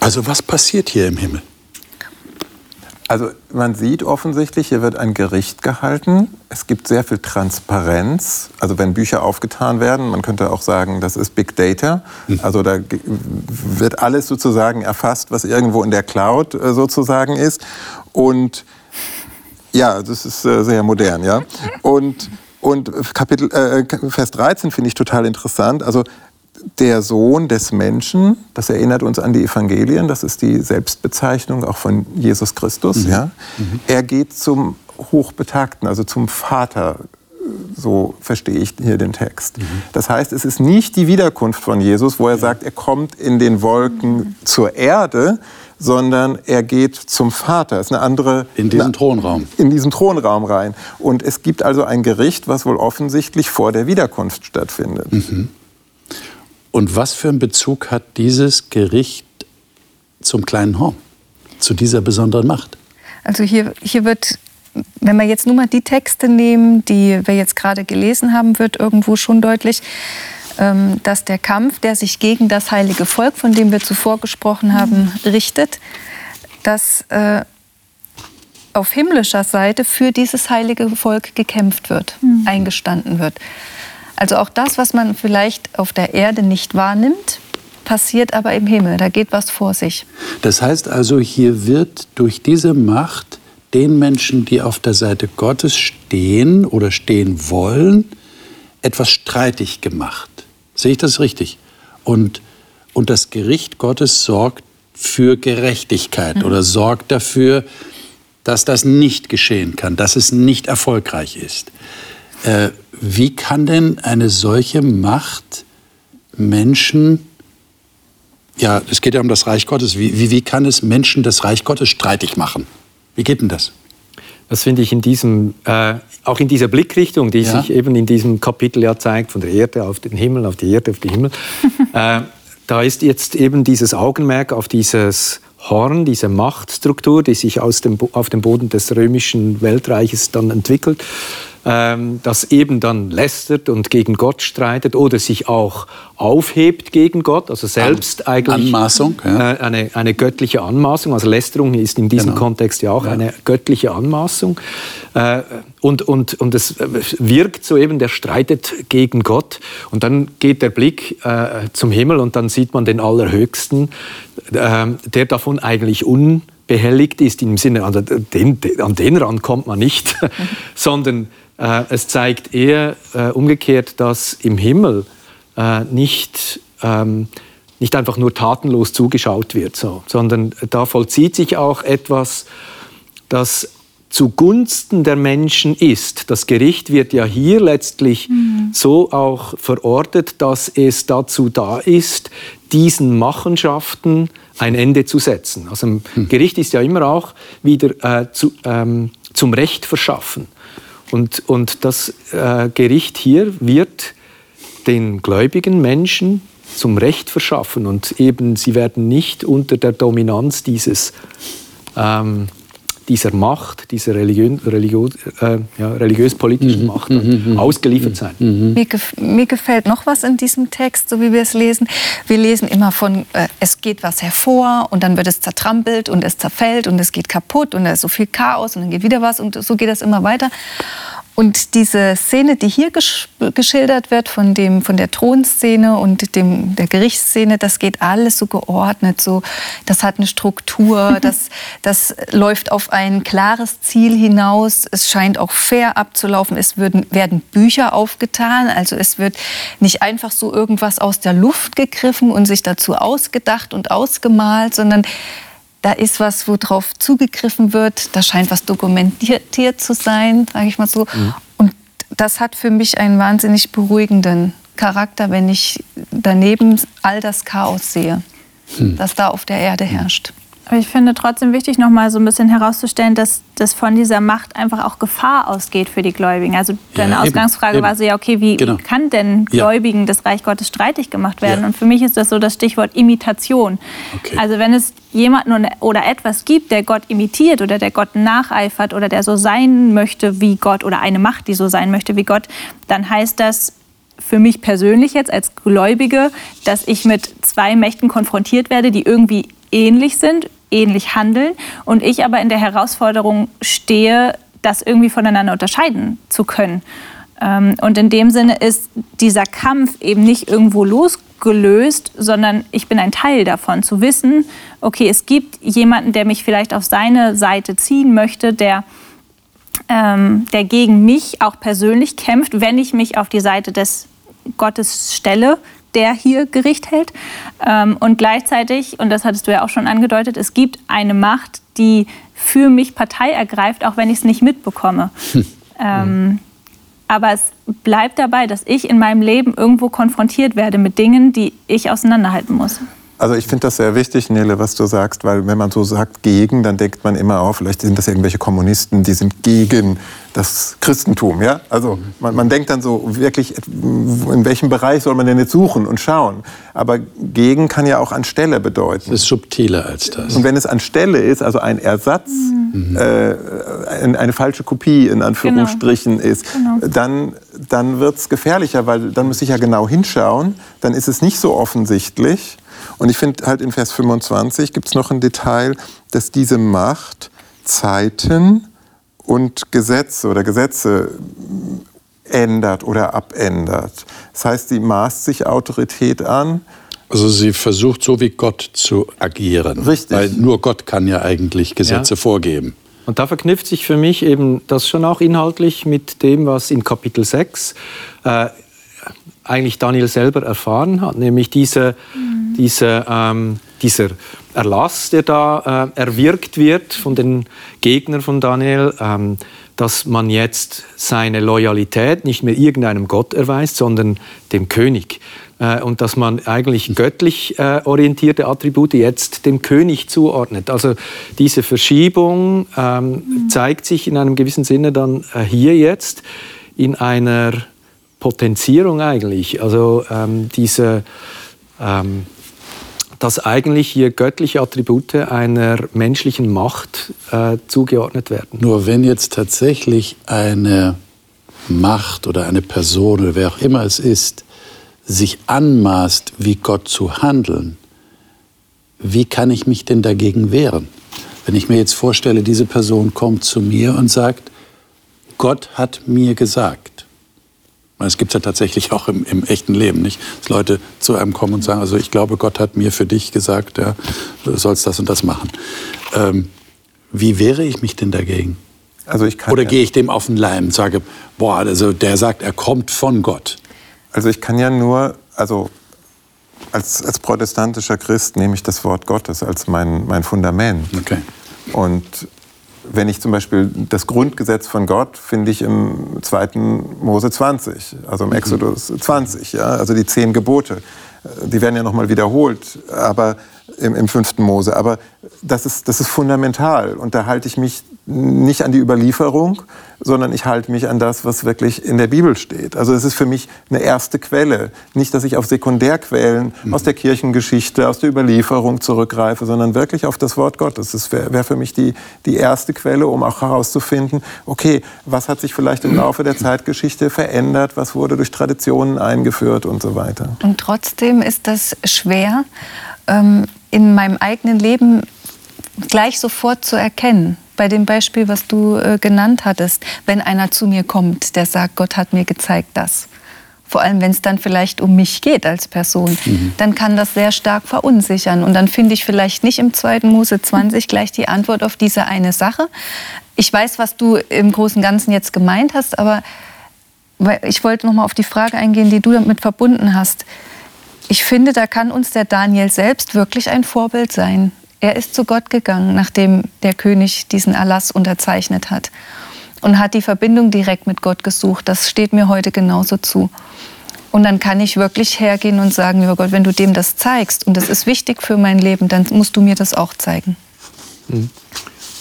Also was passiert hier im Himmel? Also man sieht offensichtlich, hier wird ein Gericht gehalten. Es gibt sehr viel Transparenz. Also wenn Bücher aufgetan werden, man könnte auch sagen, das ist Big Data. Also da wird alles sozusagen erfasst, was irgendwo in der Cloud äh, sozusagen ist. Und ja, das ist äh, sehr modern, ja. Und, und Kapitel, äh, Vers 13 finde ich total interessant. Also der Sohn des Menschen, das erinnert uns an die Evangelien, das ist die Selbstbezeichnung auch von Jesus Christus. Ja? Er geht zum Hochbetagten, also zum Vater, so verstehe ich hier den Text. Das heißt, es ist nicht die Wiederkunft von Jesus, wo er sagt, er kommt in den Wolken zur Erde, sondern er geht zum Vater. Das ist eine andere In diesen eine- Thronraum. in diesen Thronraum rein. Und es gibt also ein Gericht, was wohl offensichtlich vor der Wiederkunft stattfindet. Und was für einen Bezug hat dieses Gericht zum kleinen Horn? Zu dieser besonderen Macht? Also hier, hier wird, wenn wir jetzt nur mal die Texte nehmen, die wir jetzt gerade gelesen haben, wird irgendwo schon deutlich, ähm, dass der Kampf, der sich gegen das heilige Volk, von dem wir zuvor gesprochen haben, richtet, dass äh, auf himmlischer Seite für dieses heilige Volk gekämpft wird, eingestanden wird. Also auch das, was man vielleicht auf der Erde nicht wahrnimmt, passiert aber im Himmel. Da geht was vor sich. Das heißt also, hier wird durch diese Macht den Menschen, die auf der Seite Gottes stehen oder stehen wollen, etwas streitig gemacht. Sehe ich das richtig? Und, und das Gericht Gottes sorgt für Gerechtigkeit oder sorgt dafür, dass das nicht geschehen kann, dass es nicht erfolgreich ist. Äh, wie kann denn eine solche Macht Menschen ja, es geht ja um das Reich Gottes. Wie, wie, wie kann es Menschen das Reich Gottes streitig machen? Wie geht denn das? Das finde ich in diesem, äh, auch in dieser Blickrichtung, die Ja. sich eben in diesem Kapitel ja zeigt, von der Erde auf den Himmel, auf die Erde, auf den Himmel. äh, da ist jetzt eben dieses Augenmerk auf dieses Horn, diese Machtstruktur, die sich aus dem, auf dem Boden des römischen Weltreiches dann entwickelt, ähm, das eben dann lästert und gegen Gott streitet oder sich auch aufhebt gegen Gott, also selbst eigentlich Anmaßung, ja. äh, eine, eine göttliche Anmaßung. Also Lästerung ist in diesem Genau. Kontext ja auch eine göttliche Anmaßung. Äh, und, und, und es wirkt so eben, der streitet gegen Gott. Und dann geht der Blick äh, zum Himmel und dann sieht man den Allerhöchsten, äh, der davon eigentlich unbehelligt ist, im Sinne, also den, den, an den Rand kommt man nicht, sondern äh, es zeigt eher äh, umgekehrt, dass im Himmel äh, nicht, ähm, nicht einfach nur tatenlos zugeschaut wird, so, sondern da vollzieht sich auch etwas, das zugunsten der Menschen ist. Das Gericht wird ja hier letztlich so auch verortet, dass es dazu da ist, diesen Machenschaften ein Ende zu setzen. Also ein Gericht ist ja immer auch wieder äh, zu, ähm, zum Recht verschaffen. Und, und das äh, Gericht hier wird den gläubigen Menschen zum Recht verschaffen. Und eben sie werden nicht unter der Dominanz dieses, ähm, dieser Macht, dieser religiö religiö äh, ja, religiös-politischen Macht ausgeliefert sein. Mir, gef mir gefällt noch was in diesem Text, so wie wir es lesen. Wir lesen immer von, äh, es geht was hervor und dann wird es zertrampelt und es zerfällt und es geht kaputt und da ist so viel Chaos und dann geht wieder was und so geht das immer weiter. Und diese Szene, die hier gesch geschildert wird, von, dem, von der Thronszene und dem, der Gerichtsszene, das geht alles so geordnet. So, das hat eine Struktur, das, das läuft auf ein klares Ziel hinaus. Es scheint auch fair abzulaufen. Es würden, werden Bücher aufgetan. Also es wird nicht einfach so irgendwas aus der Luft gegriffen und sich dazu ausgedacht und ausgemalt, sondern da ist was, worauf zugegriffen wird, da scheint was dokumentiert zu sein, sage ich mal so. Mhm. Und das hat für mich einen wahnsinnig beruhigenden Charakter, wenn ich daneben all das Chaos sehe, mhm. das da auf der Erde herrscht. Aber ich finde trotzdem wichtig, noch mal so ein bisschen herauszustellen, dass, dass von dieser Macht einfach auch Gefahr ausgeht für die Gläubigen. Also deine ja, Ausgangsfrage eben, war so, ja, okay, wie genau. kann denn Gläubigen ja. das Reich Gottes streitig gemacht werden? Ja. Und für mich ist das so das Stichwort Imitation. Okay. Also wenn es jemanden oder etwas gibt, der Gott imitiert oder der Gott nacheifert oder der so sein möchte wie Gott oder eine Macht, die so sein möchte wie Gott, dann heißt das, für mich persönlich jetzt als Gläubige, dass ich mit zwei Mächten konfrontiert werde, die irgendwie ähnlich sind, ähnlich handeln und ich aber in der Herausforderung stehe, das irgendwie voneinander unterscheiden zu können. Ähm, und in dem Sinne ist dieser Kampf eben nicht irgendwo losgelöst, sondern ich bin ein Teil davon, zu wissen, okay, es gibt jemanden, der mich vielleicht auf seine Seite ziehen möchte, der, ähm, der gegen mich auch persönlich kämpft, wenn ich mich auf die Seite des Gottes stelle, der hier Gericht hält. Ähm, und gleichzeitig, und das hattest du ja auch schon angedeutet, es gibt eine Macht, die für mich Partei ergreift, auch wenn ich es nicht mitbekomme. Hm. Ähm, aber es bleibt dabei, dass ich in meinem Leben irgendwo konfrontiert werde mit Dingen, die ich auseinanderhalten muss. Also ich finde das sehr wichtig, Nele, was du sagst, weil wenn man so sagt gegen, dann denkt man immer auch, vielleicht sind das irgendwelche Kommunisten, die sind gegen das Christentum. Ja? Also man, man denkt dann so wirklich, in welchem Bereich soll man denn jetzt suchen und schauen? Aber gegen kann ja auch anstelle bedeuten. Das ist subtiler als das. Und wenn es anstelle ist, also ein Ersatz, mhm. äh, eine falsche Kopie in Anführungsstrichen genau. ist, genau. dann, dann wird es gefährlicher, weil dann muss ich ja genau hinschauen, dann ist es nicht so offensichtlich. Und ich finde halt in Vers 25 gibt es noch ein Detail, dass diese Macht Zeiten und Gesetze oder Gesetze ändert oder abändert. Das heißt, sie maßt sich Autorität an. Also sie versucht so wie Gott zu agieren. Richtig. Weil nur Gott kann ja eigentlich Gesetze ja. vorgeben. Und da verknüpft sich für mich eben das schon auch inhaltlich mit dem, was in Kapitel 6 äh, eigentlich Daniel selber erfahren hat, nämlich diese, mhm. Diese, ähm, dieser Erlass, der da äh, erwirkt wird von den Gegnern von Daniel, ähm, dass man jetzt seine Loyalität nicht mehr irgendeinem Gott erweist, sondern dem König. Äh, und dass man eigentlich göttlich äh, orientierte Attribute jetzt dem König zuordnet. Also diese Verschiebung ähm, mhm. zeigt sich in einem gewissen Sinne dann äh, hier jetzt in einer Potenzierung eigentlich. Also ähm, diese, ähm, dass eigentlich hier göttliche Attribute einer menschlichen Macht äh, zugeordnet werden. Nur wenn jetzt tatsächlich eine Macht oder eine Person oder wer auch immer es ist, sich anmaßt, wie Gott zu handeln, wie kann ich mich denn dagegen wehren? Wenn ich mir jetzt vorstelle, diese Person kommt zu mir und sagt, Gott hat mir gesagt, es gibt ja tatsächlich auch im, im, echten Leben, nicht? Dass Leute zu einem kommen und sagen, also ich glaube, Gott hat mir für dich gesagt, ja, du sollst das und das machen. Ähm, wie wehre ich mich denn dagegen? Also ich kann Oder ja gehe ich dem auf den Leim und sage, boah, also der sagt, er kommt von Gott. Also ich kann ja nur, also als, als protestantischer Christ nehme ich das Wort Gottes als mein, mein Fundament. Okay. Und wenn ich zum Beispiel das Grundgesetz von Gott finde ich im 2. Mose 20, also im mhm. Exodus 20, ja, also die zehn Gebote. Die werden ja nochmal wiederholt, aber im, im fünften Mose. Aber das ist, das ist fundamental. Und da halte ich mich nicht an die Überlieferung, sondern ich halte mich an das, was wirklich in der Bibel steht. Also es ist für mich eine erste Quelle. Nicht, dass ich auf Sekundärquellen mhm. aus der Kirchengeschichte, aus der Überlieferung zurückgreife, sondern wirklich auf das Wort Gottes. Das wäre wär für mich die, die erste Quelle, um auch herauszufinden, okay, was hat sich vielleicht im Laufe der Zeitgeschichte verändert, was wurde durch Traditionen eingeführt und so weiter. Und trotzdem ist das schwer, ähm, in meinem eigenen Leben gleich sofort zu erkennen bei dem Beispiel, was du äh, genannt hattest, wenn einer zu mir kommt, der sagt, Gott hat mir gezeigt das. Vor allem, wenn es dann vielleicht um mich geht als Person, mhm. dann kann das sehr stark verunsichern. Und dann finde ich vielleicht nicht im 2. Mose 20 gleich die Antwort auf diese eine Sache. Ich weiß, was du im Großen und Ganzen jetzt gemeint hast, aber ich wollte noch mal auf die Frage eingehen, die du damit verbunden hast. Ich finde, da kann uns der Daniel selbst wirklich ein Vorbild sein. Er ist zu Gott gegangen, nachdem der König diesen Erlass unterzeichnet hat und hat die Verbindung direkt mit Gott gesucht. Das steht mir heute genauso zu. Und dann kann ich wirklich hergehen und sagen, lieber Gott, wenn du dem das zeigst und das ist wichtig für mein Leben, dann musst du mir das auch zeigen. Mhm.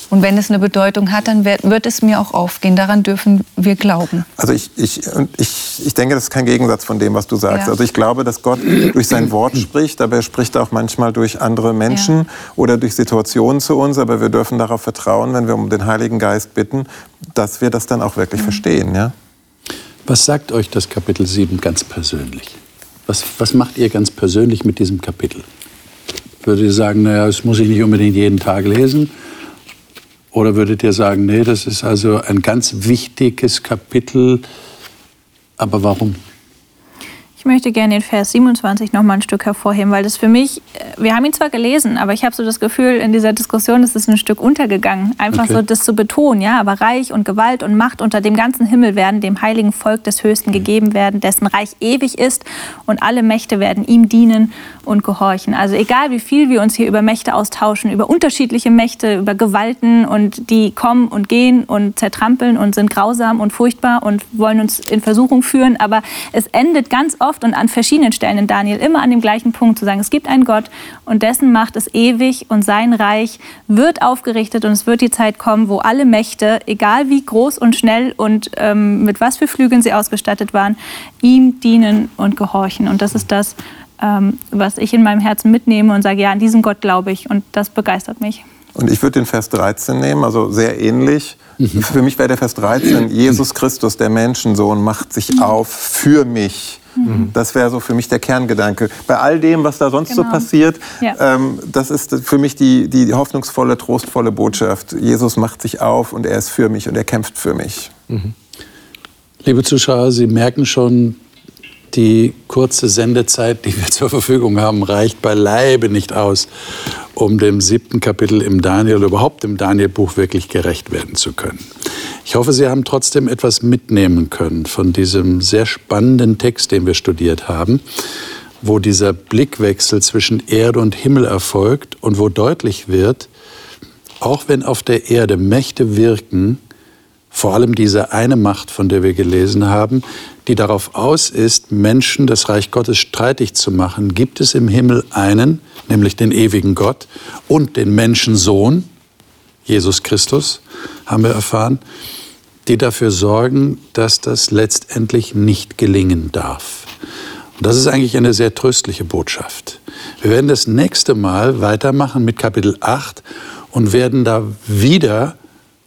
Und wenn es eine Bedeutung hat, dann wird es mir auch aufgehen. Daran dürfen wir glauben. Also ich, ich, ich, ich denke, das ist kein Gegensatz von dem, was du sagst. Ja. Also ich glaube, dass Gott durch sein Wort spricht, aber er spricht auch manchmal durch andere Menschen ja. oder durch Situationen zu uns. Aber wir dürfen darauf vertrauen, wenn wir um den Heiligen Geist bitten, dass wir das dann auch wirklich mhm. verstehen. Ja? Was sagt euch das Kapitel 7 ganz persönlich? Was, was macht ihr ganz persönlich mit diesem Kapitel? Würdet ihr sagen, naja, das muss ich nicht unbedingt jeden Tag lesen? Oder würdet ihr sagen, nee, das ist also ein ganz wichtiges Kapitel, aber warum? Möchte gerne den Vers 27 noch mal ein Stück hervorheben, weil das für mich, äh, wir haben ihn zwar gelesen, aber ich habe so das Gefühl, in dieser Diskussion ist es ein Stück untergegangen. Einfach okay. so das zu betonen, ja, aber Reich und Gewalt und Macht unter dem ganzen Himmel werden dem heiligen Volk des Höchsten mhm. gegeben werden, dessen Reich ewig ist und alle Mächte werden ihm dienen und gehorchen. Also egal, wie viel wir uns hier über Mächte austauschen, über unterschiedliche Mächte, über Gewalten und die kommen und gehen und zertrampeln und sind grausam und furchtbar und wollen uns in Versuchung führen, aber es endet ganz oft oft und an verschiedenen Stellen in Daniel immer an dem gleichen Punkt zu sagen, es gibt einen Gott und dessen Macht ist ewig und sein Reich wird aufgerichtet und es wird die Zeit kommen, wo alle Mächte, egal wie groß und schnell und ähm, mit was für Flügeln sie ausgestattet waren, ihm dienen und gehorchen. Und das ist das, ähm, was ich in meinem Herzen mitnehme und sage, ja, an diesen Gott glaube ich und das begeistert mich. Und ich würde den Vers 13 nehmen, also sehr ähnlich. Mhm. Für mich wäre der Vers 13, Jesus Christus, der Menschensohn, macht sich auf für mich Mhm. Das wäre so für mich der Kerngedanke. Bei all dem, was da sonst genau. so passiert, ja. ähm, das ist für mich die, die hoffnungsvolle, trostvolle Botschaft. Jesus macht sich auf und er ist für mich und er kämpft für mich. Mhm. Liebe Zuschauer, Sie merken schon, die kurze Sendezeit, die wir zur Verfügung haben, reicht beileibe nicht aus, um dem siebten Kapitel im Daniel, überhaupt im Daniel-Buch wirklich gerecht werden zu können. Ich hoffe, Sie haben trotzdem etwas mitnehmen können von diesem sehr spannenden Text, den wir studiert haben, wo dieser Blickwechsel zwischen Erde und Himmel erfolgt und wo deutlich wird, auch wenn auf der Erde Mächte wirken, vor allem diese eine Macht, von der wir gelesen haben, die darauf aus ist, Menschen das Reich Gottes streitig zu machen, gibt es im Himmel einen, nämlich den ewigen Gott und den Menschensohn, Jesus Christus, haben wir erfahren, die dafür sorgen, dass das letztendlich nicht gelingen darf. Und das ist eigentlich eine sehr tröstliche Botschaft. Wir werden das nächste Mal weitermachen mit Kapitel 8 und werden da wieder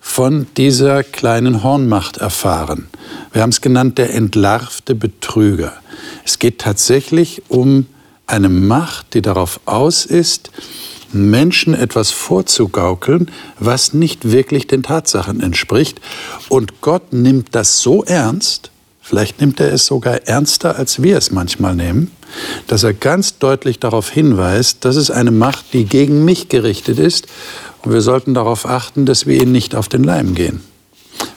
von dieser kleinen Hornmacht erfahren. Wir haben es genannt der entlarvte Betrüger. Es geht tatsächlich um eine Macht, die darauf aus ist, Menschen etwas vorzugaukeln, was nicht wirklich den Tatsachen entspricht. Und Gott nimmt das so ernst, vielleicht nimmt er es sogar ernster, als wir es manchmal nehmen, dass er ganz deutlich darauf hinweist, das ist eine Macht, die gegen mich gerichtet ist. Und wir sollten darauf achten, dass wir ihnen nicht auf den Leim gehen.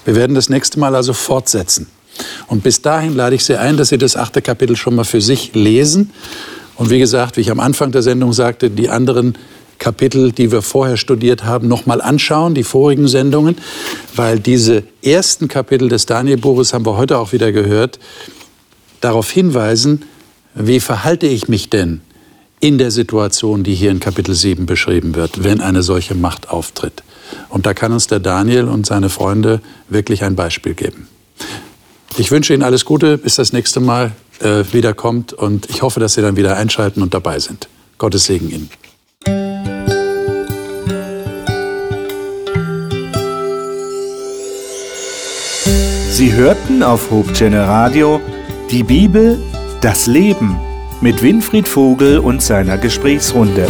Wir werden das nächste Mal also fortsetzen. Und bis dahin lade ich Sie ein, dass Sie das achte Kapitel schon mal für sich lesen. Und wie gesagt, wie ich am Anfang der Sendung sagte, die anderen Kapitel, die wir vorher studiert haben, nochmal anschauen, die vorigen Sendungen, weil diese ersten Kapitel des Danielbuches, haben wir heute auch wieder gehört, darauf hinweisen, wie verhalte ich mich denn in der Situation, die hier in Kapitel 7 beschrieben wird, wenn eine solche Macht auftritt. Und da kann uns der Daniel und seine Freunde wirklich ein Beispiel geben. Ich wünsche Ihnen alles Gute, bis das nächste Mal äh, wiederkommt und ich hoffe, dass Sie dann wieder einschalten und dabei sind. Gottes Segen Ihnen. Sie hörten auf Hochchannel Radio die Bibel, das Leben mit Winfried Vogel und seiner Gesprächsrunde.